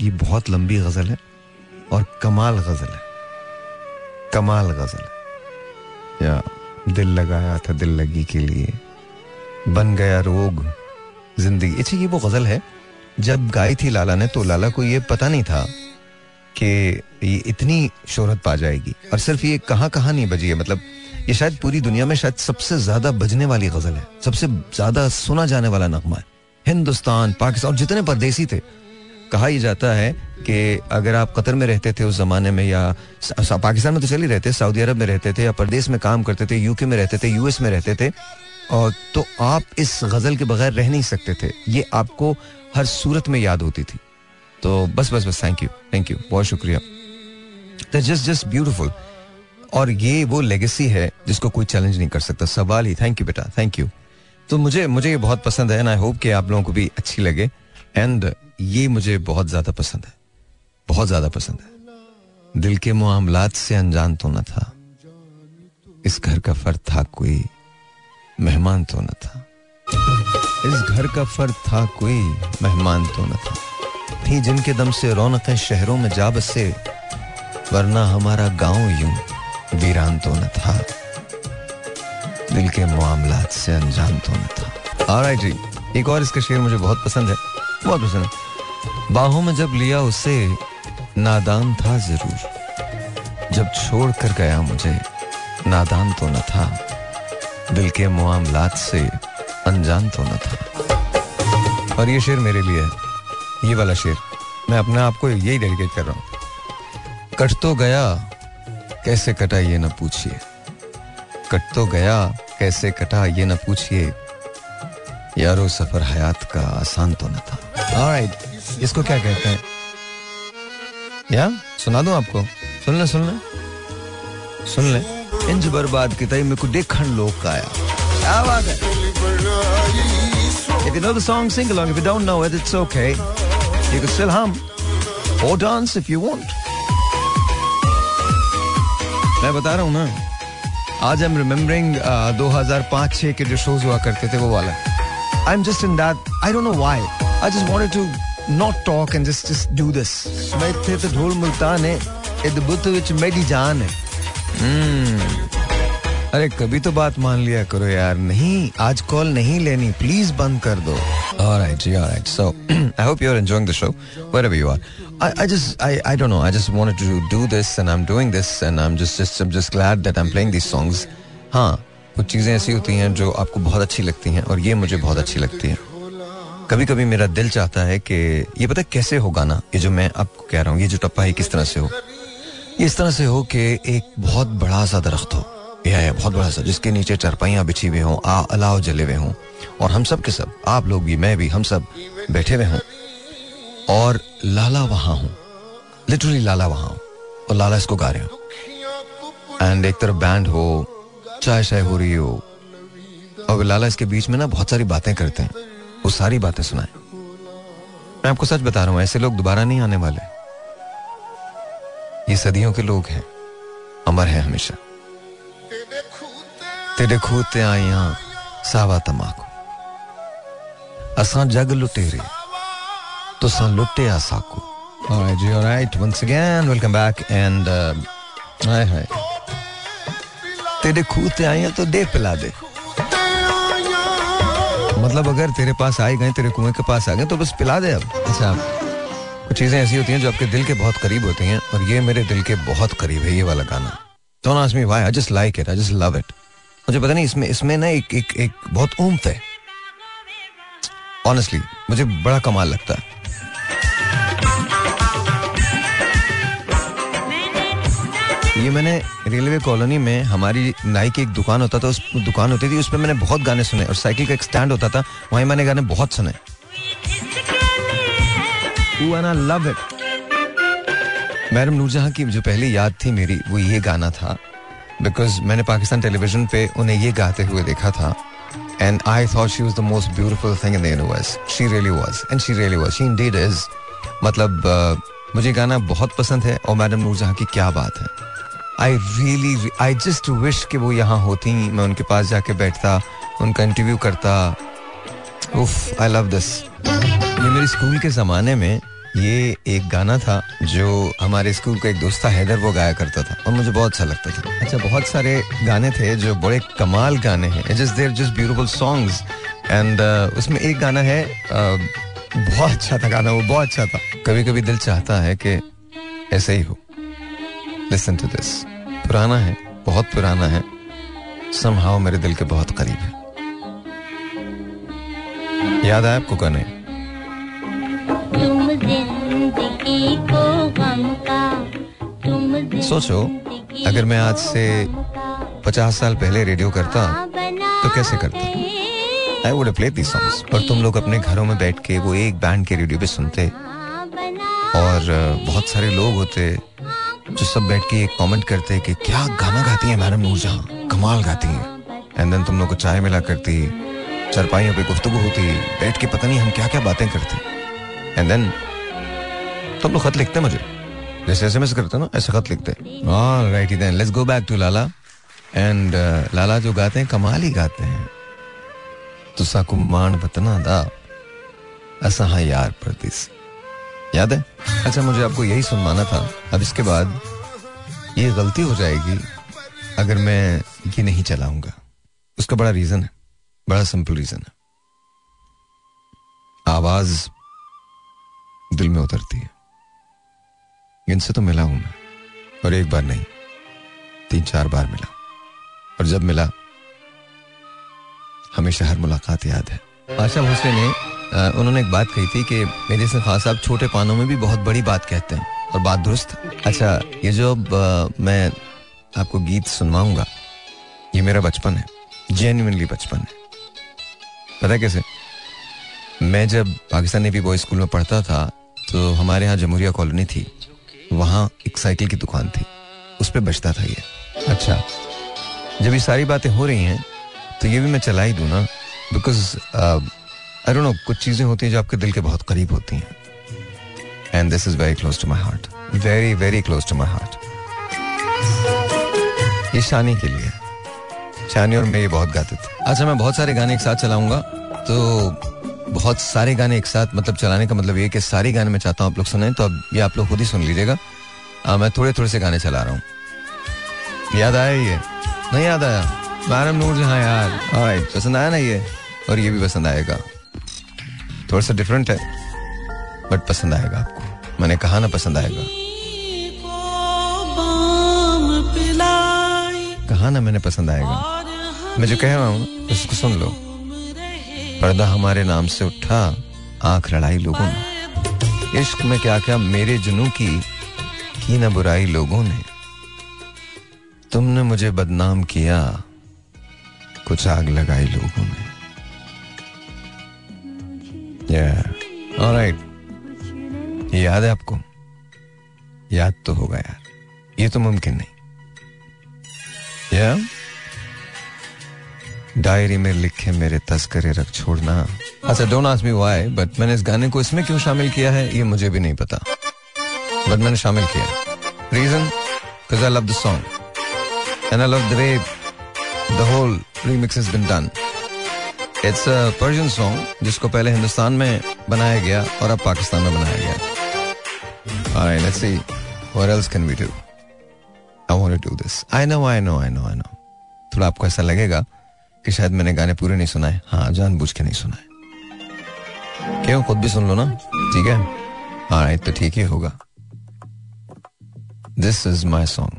ये बहुत लंबी गज़ल है और कमाल गज़ल है। कमाल गज़ल है। या, दिल लगाया था दिल लगी के लिए। बन गया रोग ज़िंदगी। अच्छा ये वो गज़ल है, जब गाई थी लाला ने तो लाला को ये पता नहीं था कि ये इतनी शोहरत पा जाएगी। और सिर्फ़ ये कहाँ कहाँ नहीं बजी है मतलब ये शायद पूरी दुनिया में शायद सबसे ज़्यादा बजने वाली गज़ल है, सबसे ज़्यादा सुना जाने वाला नगमा है। हिंदुस्तान, पाकिस्तान और जितने परदेसी थे। कहा यह जाता है कि अगर आप कतर में रहते थे उस जमाने में या पाकिस्तान में तो चले रहते सऊदी अरब में रहते थे या परदेश में काम करते थे, यूके में रहते थे, यूएस में रहते थे, और तो आप इस गज़ल के बगैर रह नहीं सकते थे। ये आपको हर सूरत में याद होती थी। तो बस बस बस थैंक यू थैंक यू बहुत शुक्रिया। जस्ट जस्ट ब्यूटिफुल और ये वो लेगेसी है जिसको कोई चैलेंज नहीं कर सकता। सवाल ही थैंक यू बेटा थैंक यू तो मुझे मुझे ये बहुत पसंद है एंड आई होप कि आप लोगों को भी अच्छी लगे। एंड ये मुझे बहुत ज़्यादा पसंद है। बहुत ज़्यादा पसंद है। दिल के मामलात से अनजान तो न था। इस घर का फर्द था कोई मेहमान तो न था। इस घर का फर्द था कोई मेहमान तो न था। थी जिनके दम से रौनकें शहरों में जा बसे, वरना हमारा गाँव यूँ वीरान तो न था। दिल के मामलात से अनजान तो न था। और जी, एक और इसका शेर मुझे बहुत पसंद है, बहुत पसंद है। बाहों में जब लिया उसे, नादान था ज़रूर। जब छोड़ कर गया मुझे, नादान तो न था। दिल के मामलात से अनजान तो न था। और ये शेर मेरे लिए है। ये वाला शेर। मैं अपने आप को यही डेडिकेट कर रहा हूँ। कट तो गया कैसे कटा ये ना पूछिए। कट तो गया कैसे कटा ये ना पूछिए। यारो सफ़र हयात का आसान तो न था। Alright. इसको क्या कहते हैं? या सुना दू आपको? सुन ले सुन ले। सुन ले। इंज बर्बाद की तई मेरे को देखन लोग का आया। क्या बात है? If you know the song, sing along. If you don't know it, it's okay. You can still hum or dance if you want. मैं बता रहा हूँ ना, आज आई एम रिमेम्बरिंग दो हज़ार पाँच छः के जो शोज़ हुआ करते थे वो वाला। I am just in that I don't know why I just want to not talk and just just do this मैं इतने तो ढोल मुल्तान है इत बुत विच मेरी जान है। हम्म। अरे कभी तो बात मान लिया करो यार, नहीं, आज कॉल नहीं लेनी प्लीज़ बंद कर दो। Alright, ji, alright. So, I hope you're enjoying the show, wherever you are. I, I just, I, I don't know. I just wanted to do this, and I'm doing this, and I'm just, just, I'm just glad that I'm playing these songs. हाँ, कुछ चीज़ें ऐसी होती हैं जो आपको बहुत अच्छी लगती हैं, और ये मुझे बहुत अच्छी लगती है कभी कभी मेरा दिल चाहता है कि ये पता कैसे होगा ना ये जो मैं आपको कह रहा हूँ ये जो टप्पा है किस तरह से हो ये इस तरह से हो कि एक बहुत बड़ा सा दरख्त हो या, या बहुत बड़ा सा जिसके नीचे चरपाइयाँ बिछी हुई हों अलाव जले हुए हों। और हम सब के सब आप लोग भी मैं भी हम सब बैठे हुए हों। और लाला वहाँ हूँ लिटरली लाला वहाँ हो। और लाला इसको गा रहे हो। एंड एक तरफ़ बैंड हो चाय शाय हो रही हो। और लाला इसके बीच में ना बहुत सारी बातें करते हैं वो सारी बातें सुनाए। मैं आपको सच बता रहा हूँ ऐसे लोग दोबारा नहीं आने वाले। ये सदियों के लोग हैं अमर है हमेशा। तेरे खूते आइया सावा तमाकू असा जग लुटेरे तुसा लुटे साकू Alright, ji, alright. Once again, welcome back and uh, हाय हाय तेरे खूते आए हैं तो दे पिला दे मतलब अगर तेरे पास आए गए तेरे कुएँ के पास आ गए तो बस पिला दे अब अच्छा कुछ चीज़ें ऐसी होती हैं जो आपके दिल के बहुत करीब होती हैं और ये मेरे दिल के बहुत करीब है ये वाला गाना don't ask me why I just like it I just love it मुझे पता नहीं, इसमें इसमें ना एक एक एक बहुत ऊम्फ है। ऑनेस्टली मुझे बड़ा कमाल लगता है। ये मैंने रेलवे कॉलोनी में हमारी नाई की एक दुकान होता था, उस दुकान होती थी उस पर मैंने बहुत गाने सुने और साइकिल का एक स्टैंड होता था, वहीं मैंने गाने बहुत सुने। लव इट मैडम नूरजहां की जो पहली याद थी मेरी, वो ये गाना था बिकॉज़ मैंने पाकिस्तान टेलीविज़न पे उन्हें ये गाते हुए देखा था। And I thought she was the most beautiful thing in the universe she really was and she really was she indeed is मतलब uh, मुझे गाना बहुत पसंद है और मैडम नूरजहां की क्या बात है। I really I just wish कि वो यहाँ होती मैं उनके पास जाके बैठता उनका इंटरव्यू करता। उफ आई लव दिस ये मेरे स्कूल के ज़माने में ये एक गाना था जो हमारे स्कूल का एक दोस्त था हैदर वो गाया करता था और मुझे बहुत अच्छा लगता था। अच्छा बहुत सारे गाने थे जो बड़े कमाल गाने हैं। Just there just beautiful songs and उसमें एक गाना है uh, बहुत अच्छा था गाना वो बहुत अच्छा था। कभी कभी दिल चाहता है कि ऐसे ही हो। लिसन टू दिस पुराना है बहुत पुराना है। समहाव मेरे दिल के बहुत करीब है। याद है आपको गाने? सोचो अगर मैं आज से पचास साल पहले रेडियो करता तो कैसे करता? I would play the songs और तुम लोग अपने घरों में बैठ के वो एक बैंड के रेडियो पे सुनते। और बहुत सारे लोग होते जो सब बैठ के एक कमेंट करते कि क्या गाना गाती है मैडम नूरजहां कमाल गाती है। एंड देन तुम लोग को चाय मिला करती चरपाइयों पे गुफ्तगु होती बैठ के पता नहीं हम क्या क्या बातें करते। एंड देन तुम लोग खत लिखते हैं मुझे जैसे एस एम एस करते ना ऐसे खत लिखते टू लाला एंड लाला जो गाते हैं कमाल ही गाते हैं तुसा को मान बतना दा असा हाँ यार परदेसी याद है अच्छा मुझे आपको यही सुनवाना था अब इसके बाद ये गलती हो जाएगी अगर मैं ये नहीं चलाऊँगा उसका बड़ा रीजन है बड़ा सिंपल रीजन है आवाज़ दिल में उतरती है इनसे तो मिला हूँ मैं, और एक बार नहीं, तीन चार बार मिला। और जब मिला, हमेशा हर मुलाकात याद है। आशा भोसले ने उन्होंने एक बात कही थी कि मेरे से खास साहब छोटे पानों में भी बहुत बड़ी बात कहते हैं, और बात दुरुस्त। अच्छा ये जो अब मैं आपको गीत सुनवाऊँगा, ये मेरा बचपन है जेन्यनली बचपन है। पता कैसे? मैं जब पाकिस्तान नेवी बॉय स्कूल में पढ़ता था तो हमारे यहाँ जमहूरिया कॉलोनी थी वहाँ एक साइकिल की दुकान थी। उस पर बचता था ये। अच्छा। जब ये सारी बातें हो रही हैं तो ये भी मैं चला ही दूँ ना बिकॉज़ आई डोंट नो कुछ चीज़ें होती हैं जो आपके दिल के बहुत करीब होती हैं। And this is very close to my heart very very close to my heart ये शानी के लिए। शानी और मैं ये बहुत गाते थे। अच्छा मैं बहुत सारे गाने एक साथ चलाऊँगा तो बहुत सारे गाने एक साथ मतलब चलाने का मतलब ये कि सारे गाने मैं चाहता हूँ आप लोग सुने तो अब ये आप लोग खुद ही सुन लीजिएगा। मैं थोड़े थोड़े से गाने चला रहा हूँ। याद आया ये? नहीं याद आया? मैडम नूर जहाँ यार। पसंद आया ना ये? और ये भी पसंद आएगा। थोड़ा सा डिफरेंट है बट पसंद आएगा आपको। मैंने कहा ना पसंद आएगा। कहा ना मैंने पसंद आएगा। मैं जो कह रहा हूँ, उसको सुन लो। पर्दा हमारे नाम से उठा, आँख लड़ाई लोगों ने। इश्क में क्या क्या मेरे जुनू की की ना बुराई लोगों ने। तुमने मुझे बदनाम किया, कुछ आग लगाई लोगों ने। ये याद है आपको? याद तो होगा यार। ये तो मुमकिन नहीं। या डायरी में लिखे मेरे तस्करे रख छोड़ना। अच्छा don't ask me why but मैंने इस गाने को इसमें क्यों शामिल किया है, ये मुझे भी नहीं पता। बट मैंने शामिल किया reason because I love the song and I love the way the whole remix has been done it's a Persian song जिसको पहले हिंदुस्तान में बनाया गया और अब पाकिस्तान में बनाया गया. थोड़ा आपको ऐसा लगेगा कि शायद मैंने गाने पूरे नहीं सुनाए। हाँ जानबूझ के नहीं सुनाए। क्यों? खुद भी सुन लो ना। ठीक है? हाँ तो ठीक ही होगा। दिस इज़ माई सॉन्ग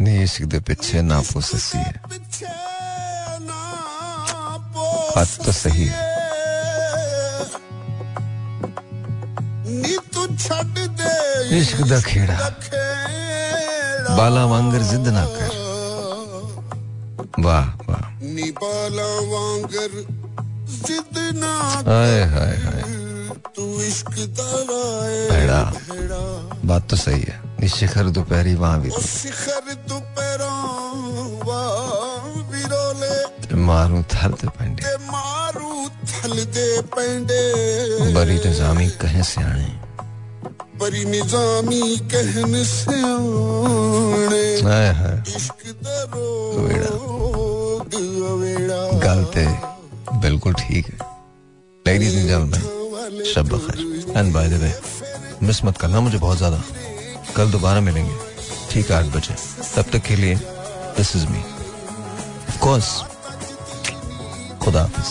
नी इश्क दे पिछे ना ससी है बात तो सही है। इश्क दा खेड़ा। बाला वांगर जिद ना कर। वाह वाह। हाय हाय हाय। तू भेड़ा। बात तो सही है। शिखर दोपहरी वहाँ भी शिखर दोपहरों मारू थल ते पेंडे। मारू थल दे पेंडे। बड़ी निजामी कहे से बड़ी निजामी कहन से आने इश्क दरोग अवेड़ा। गल बिल्कुल ठीक है। लेडीज़ एंड जेंटलमैन शब बखैर। And by the way miss मत करना मुझे बहुत ज़्यादा। कल दोबारा मिलेंगे। ठीक है आठ बजे। तब तक के लिए this is me of course खुदा हाफिज।